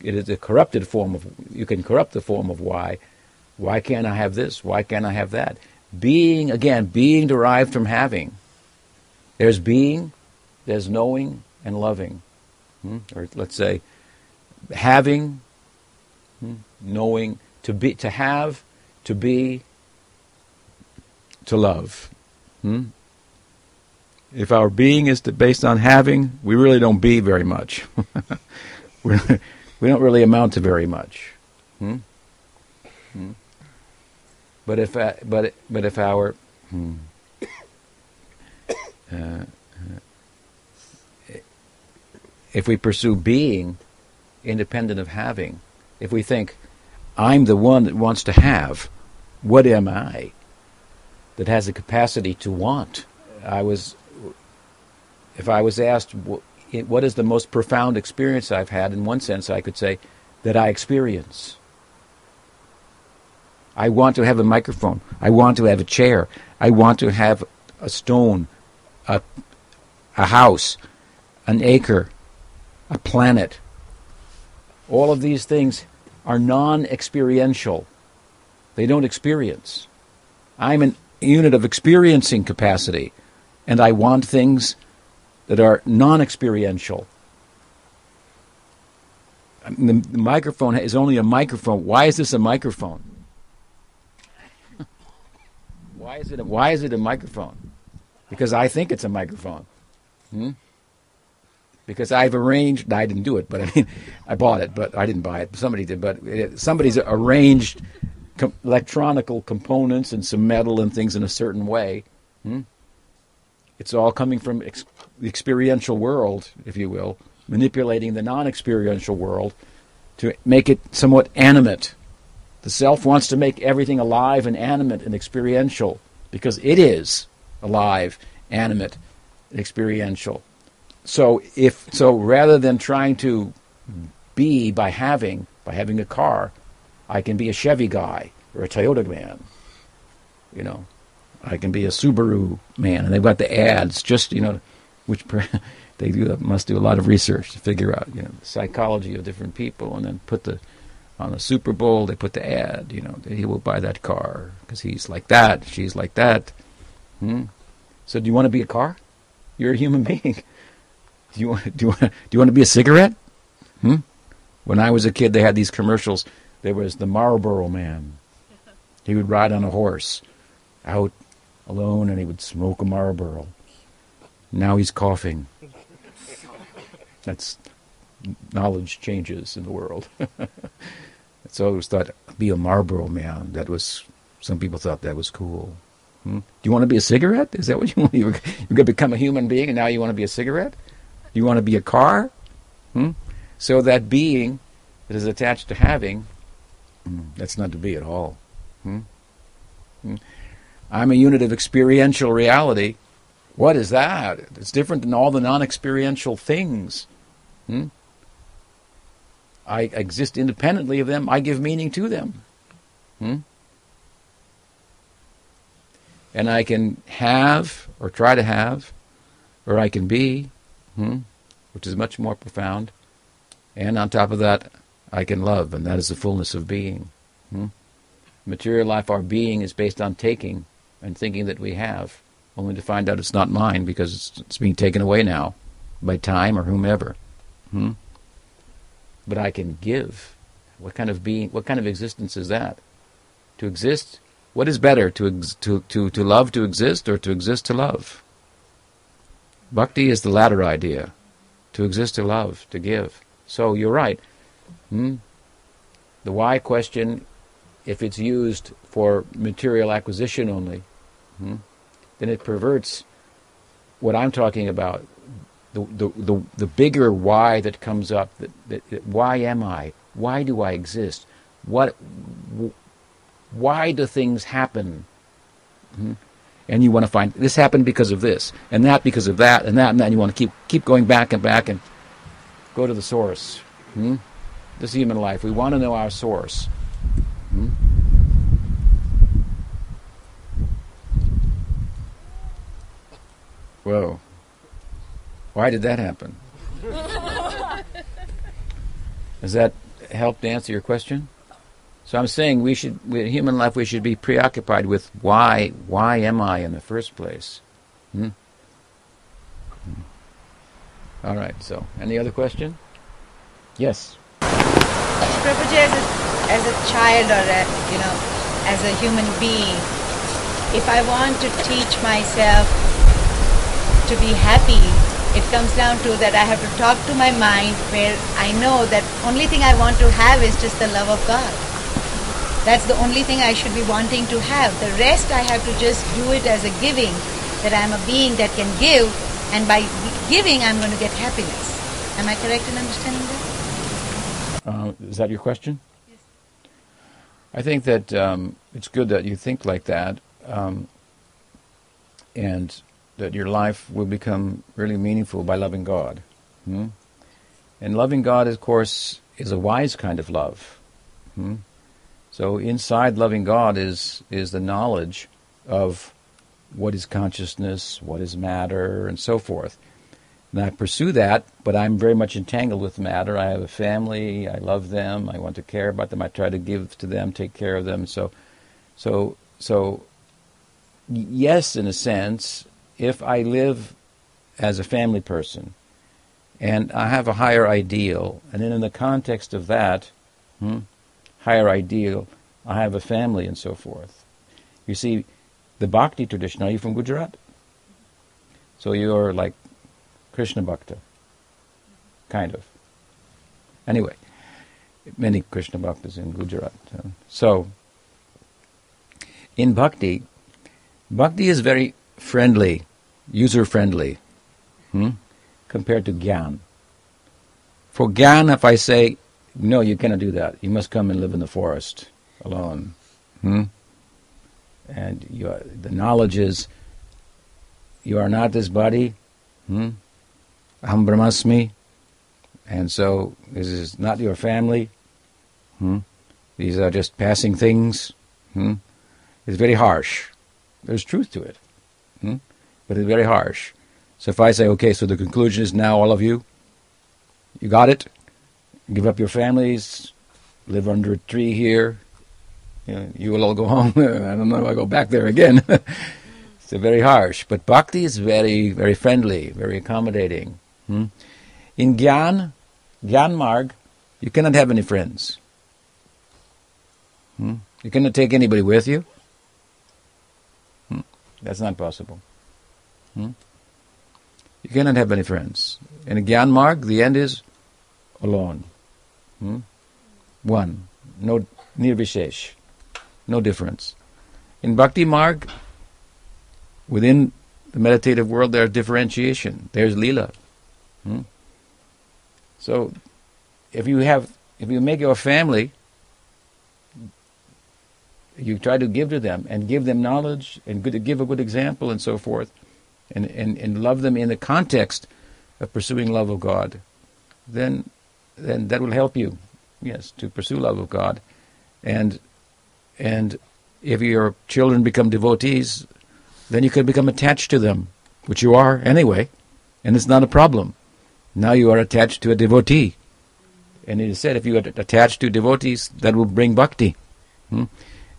It is a corrupted form of. You can corrupt the form of why. Why can't I have this? Why can't I have that? Being again, being derived from having. There's being, there's knowing, and loving. Hmm? Or let's say, having, hmm, knowing, to be, to have, to be, to love. Hmm? If our being is based on having, we really don't be very much. we don't really amount to very much. Hmm? Hmm? But if uh, but but if our hmm, uh, if we pursue being independent of having, if we think I'm the one that wants to have, what am I that has the capacity to want? I was if I was asked what is the most profound experience I've had, in one sense I could say that I experience. I want to have a microphone. I want to have a chair. I want to have a stone, a, a house, an acre, a planet. All of these things are non experiential. They don't experience. I'm a unit of experiencing capacity, and I want things that are non experiential. The, the microphone is only a microphone. Why is this a microphone? why is it a, why is it a microphone? Because I think it's a microphone. Hmm? Because I've arranged. I didn't do it, but I mean, I bought it, but I didn't buy it. Somebody did, but it, somebody's arranged com- electronical components and some metal and things in a certain way. Hmm? It's all coming from ex- the experiential world, if you will, manipulating the non-experiential world to make it somewhat animate. The self wants to make everything alive and animate and experiential because it is alive, animate, experiential. So if so rather than trying to be by having by having a car, I can be a Chevy guy or a Toyota man. You know, I can be a Subaru man, and they've got the ads just you know, which they do must do a lot of research to figure out you know the psychology of different people, and then put the on the Super Bowl they put the ad. You know, he will buy that car because he's like that, she's like that. Hmm? So, do you want to be a car? You're a human being. Do you want? Do you want? Do you want to be a cigarette? Hmm? When I was a kid, they had these commercials. There was the Marlboro Man. He would ride on a horse, out alone, and he would smoke a Marlboro. Now he's coughing. That's knowledge changes in the world. so always thought, be a Marlboro Man. That was some people thought that was cool. Hmm? Do you want to be a cigarette? Is that what you want? You're, you're going to become a human being, and now you want to be a cigarette? Do you want to be a car? Hmm? So that being that is attached to having, hmm, that's not to be at all. Hmm? Hmm? I'm a unit of experiential reality. What is that? It's different than all the non-experiential things. Hmm? I exist independently of them. I give meaning to them. Hmm? And I can have, or try to have, or I can be, hmm, which is much more profound. And on top of that, I can love, and that is the fullness of being. Hmm? Material life, our being, is based on taking and thinking that we have, only to find out it's not mine because it's, it's being taken away now by time or whomever. Hmm? But I can give. What kind of being? What kind of existence is that? To exist. What is better, to ex- to to to love to exist, or to exist to love? Bhakti is the latter idea, to exist to love, to give. So you're right. Hmm? The why question, if it's used for material acquisition only, hmm, then it perverts what I'm talking about. The, the, the, the bigger why that comes up, that, that, that why am I? Why do I exist? What, why do things happen? Hmm? And you want to find this happened because of this, and that because of that, and that and that. And you want to keep keep going back and back and go to the source. Hmm? This human life. We want to know our source. Hmm? Whoa. Why did that happen? Has that helped answer your question? So I'm saying we should, in human life, we should be preoccupied with why, why am I in the first place? Hmm? Hmm. All right. So, any other question? Yes. Prabhuji, as a, as a child or a, you know, as a human being, if I want to teach myself to be happy, it comes down to that I have to talk to my mind where I know that only thing I want to have is just the love of God. That's the only thing I should be wanting to have. The rest I have to just do it as a giving, that I'm a being that can give, and by giving I'm going to get happiness. Am I correct in understanding that? Uh, is that your question? Yes. I think that um, it's good that you think like that, um, and that your life will become really meaningful by loving God. Hmm? And loving God, of course, is a wise kind of love. Hmm? So inside loving God is is the knowledge of what is consciousness, what is matter, and so forth. And I pursue that, but I'm very much entangled with matter. I have a family. I love them. I want to care about them. I try to give to them, take care of them. So, so, so, yes, in a sense, if I live as a family person and I have a higher ideal, and then in the context of that hmm, higher ideal, I have a family and so forth. You see, the bhakti tradition, are you from Gujarat? So you're like Krishna Bhakta. Kind of. Anyway, many Krishna Bhaktas in Gujarat. So, in Bhakti, Bhakti is very friendly, user friendly, hmm, compared to Gyan. For Gyan, if I say, no, you cannot do that, you must come and live in the forest alone. Hmm? And you, the knowledge is, you are not this body. Hmm? Aham. And so this is not your family. Hmm? These are just passing things. Hmm? It's very harsh. There's truth to it. Hmm? But it's very harsh. So if I say, okay, so the conclusion is now all of you, you got it? Give up your families, live under a tree here. You, know, you will all go home. I don't know if I go back there again. it's very harsh. But bhakti is very, very friendly, very accommodating. Hmm? In Gyan, Gyan Marg, you cannot have any friends. Hmm? You cannot take anybody with you. That's not possible. Hmm? You cannot have any friends. In a Gyan Marg, the end is alone. Hmm? One. No nirvishesh. No difference. In Bhakti Marg, within the meditative world, there's differentiation. There's lila. Hmm? So, if you have, if you make your family, you try to give to them and give them knowledge and good, give a good example and so forth, and, and, and love them in the context of pursuing love of God, then then that will help you, yes, to pursue love of God, and and if your children become devotees, then you can become attached to them, which you are anyway. And it's not a problem. Now you are attached to a devotee. And it is said if you are attached to devotees, that will bring bhakti. Hmm?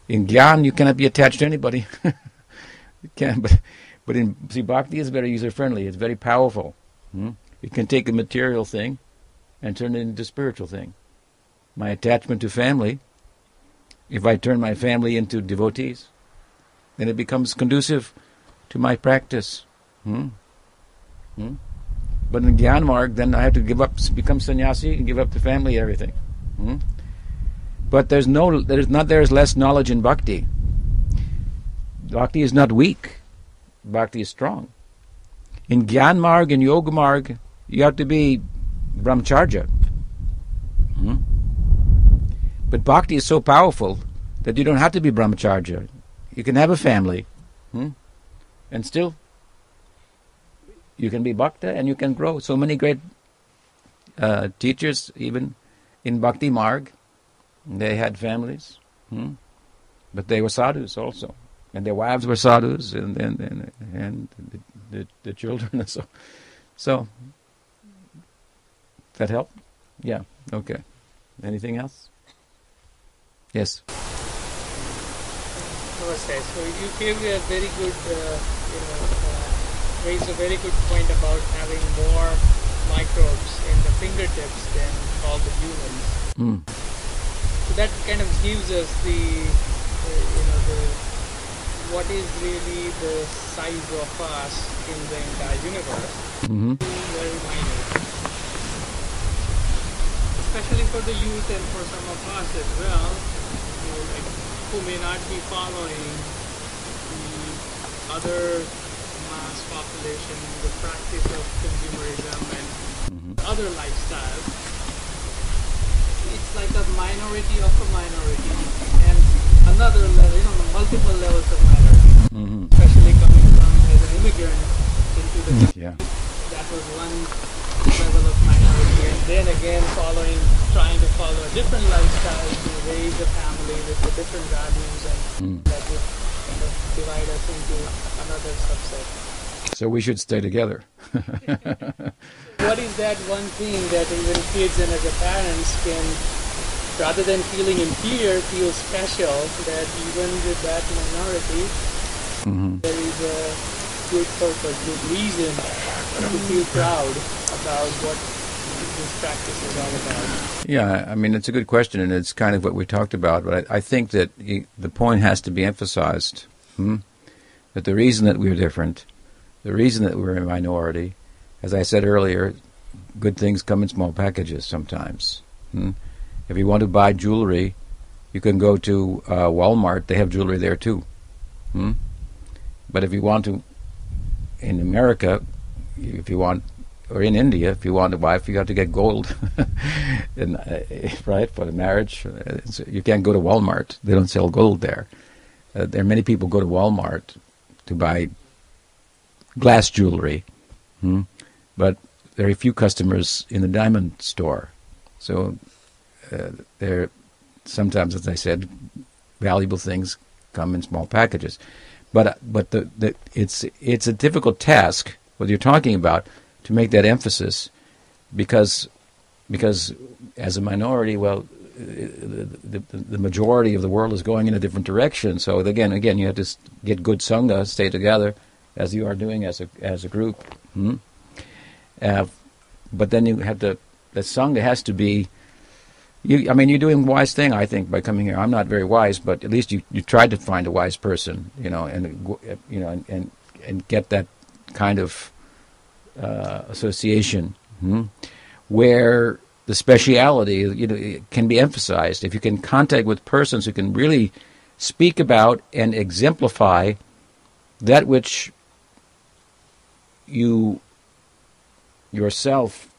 In Gyan, you cannot be attached to anybody. you can, but, but in see, bhakti is very user friendly. It's very powerful. Hmm? It can take a material thing and turn it into a spiritual thing. My attachment to family, if I turn my family into devotees, then it becomes conducive to my practice. Hmm? Hmm? But in Gyan Marg, then I have to give up, become sannyasi and give up the family, everything. But there's no, there's not there's less knowledge in bhakti. Bhakti is not weak. Bhakti is strong. In Gyan Marg and Yoga Marg, you have to be brahmacharya. Hmm? But bhakti is so powerful that you don't have to be brahmacharya. You can have a family. Hmm? And still, you can be bhakta and you can grow. So many great uh, teachers, even in Bhakti Marg, they had families, hmm? but they were sadhus also, and their wives were sadhus, and and and, and the, the, the children. So, so that help? Yeah. Okay. Anything else? Yes. Namaste. So you gave a very good, uh, you know, uh, raised a very good point about having more microbes in the fingertips than all the humans. Mm. So that kind of gives us the, uh, you know, the what is really the size of us in the entire universe. hmm Very minor. Especially for the youth and for some of us as well, you know, like, who may not be following the other mass population, the practice of consumerism and other lifestyles. It's like a minority of a minority and another level, you know, multiple levels of minority, hmm especially coming from as an immigrant into the country Yeah. that was one level of minority and then again following trying to follow a different lifestyle to raise a family with the different values and Mm. that would kind of divide us into another subset. So we should stay together. What is that one thing that even kids and as a parents can rather than feeling inferior feel special that even with that minority hmm there is a good purpose, good reason to feel proud about what this practice is all about. Yeah, I mean, it's a good question, and it's kind of what we talked about. But I, I think that the point has to be emphasized hmm? that the reason that we're different, the reason that we're a minority, as I said earlier, good things come in small packages sometimes. Hmm? If you want to buy jewelry, you can go to uh, Walmart. They have jewelry there too. Hmm? But if you want to, in America, if you want or in India, if you want a wife, you have to get gold, uh, right for the marriage. You can't go to Walmart; they don't sell gold there. Uh, there are many people go to Walmart to buy glass jewelry, hmm? but very few customers in the diamond store. So uh, there, sometimes, as I said, valuable things come in small packages. But but the, the it's it's a difficult task what you're talking about to make that emphasis because because as a minority, well, the, the, the majority of the world is going in a different direction. So again, again, you have to get good sangha, stay together, as you are doing as a as a group. Hmm? Uh, but then you have to the sangha has to be. You, I mean, you're doing wise thing, I think, by coming here. I'm not very wise, but at least you, you tried to find a wise person, you know, and you know, and and, and get that kind of uh, association hmm, where the speciality, you know, can be emphasized. If you can contact with persons who can really speak about and exemplify that which you yourself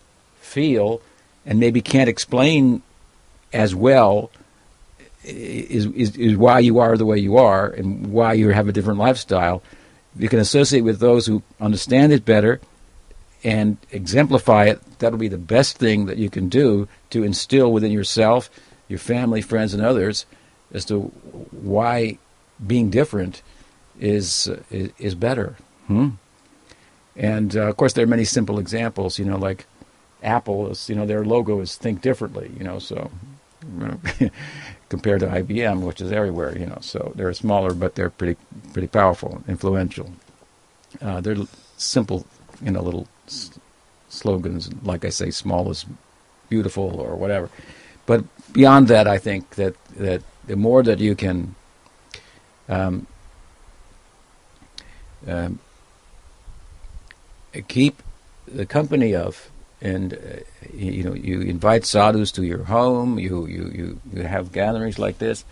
feel and maybe can't explain as well is, is, is why you are the way you are and why you have a different lifestyle. You can associate with those who understand it better and exemplify it. That'll be the best thing that you can do to instill within yourself, your family, friends, and others as to why being different is is, is better. Hmm? And uh, of course, there are many simple examples. You know, like Apple is. You know, their logo is think differently. You know, so compared to IBM, which is everywhere. You know, so they're smaller, but they're pretty pretty powerful, influential. Uh, they're simple, you know, little s- slogans. Like I say, small is beautiful, or whatever. But beyond that, I think that that the more that you can um, um, keep the company of, and uh, you know, you invite sadhus to your home, you, you, you, you have gatherings like this,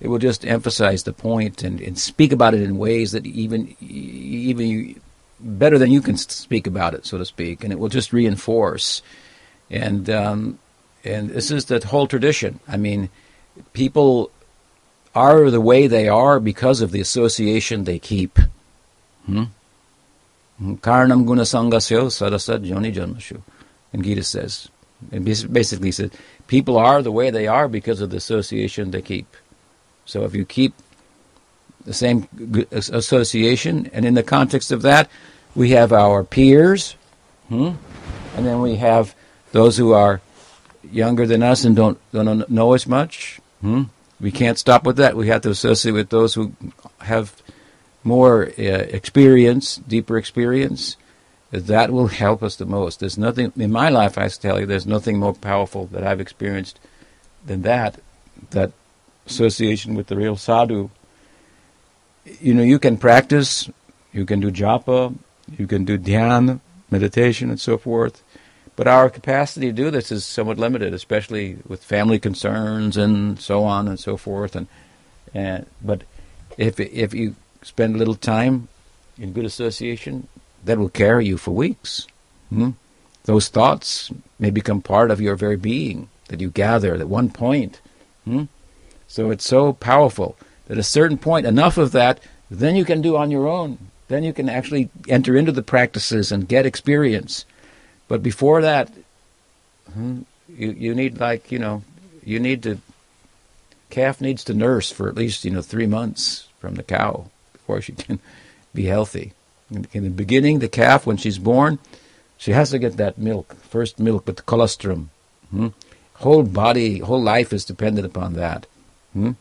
it will just emphasize the point and, and speak about it in ways that even even you, better than you can speak about it, so to speak, and it will just reinforce. And um, and this is the whole tradition. I mean, people are the way they are because of the association they keep. Hmm? Karanam guna sangasyo sadasad joni janmashu. And Gita says, and basically says, people are the way they are because of the association they keep. So if you keep the same association, and in the context of that, we have our peers, hmm? and then we have those who are younger than us and don't don't know as much. Hmm? We can't stop with that. We have to associate with those who have more uh, experience, deeper experience. That will help us the most. There's nothing in my life. I tell you, there's nothing more powerful that I've experienced than that. That association with the real sadhu. You know, you can practice, you can do japa, you can do dhyana, meditation, and so forth. But our capacity to do this is somewhat limited, especially with family concerns and so on and so forth. And, and but if if you spend a little time in good association, that will carry you for weeks. Hmm? Those thoughts may become part of your very being that you gather at one point. Hmm? So it's so powerful that at a certain point, enough of that, then you can do on your own. Then you can actually enter into the practices and get experience. But before that, hmm, you you need like you know you need to calf needs to nurse for at least you know three months from the cow she can be healthy. In the beginning, the calf when she's born, she has to get that milk, first milk with the colostrum. Hmm? Whole body, whole life is dependent upon that. Hmm?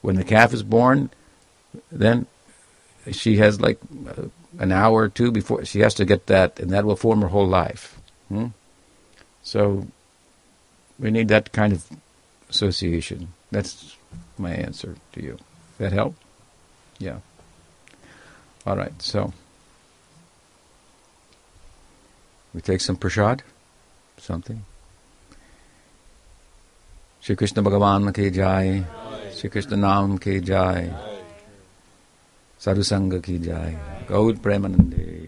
When the calf is born, then she has like uh, an hour or two before she has to get that, and that will form her whole life. Hmm? So we need that kind of association. That's my answer to you. That help? Yeah. All right. So we take some prasad, something. Shri Krishna Bhagavan ki jai, Shri Krishna Nam ki jai, Sadhu Sangha ki jai, Gaur Premanande.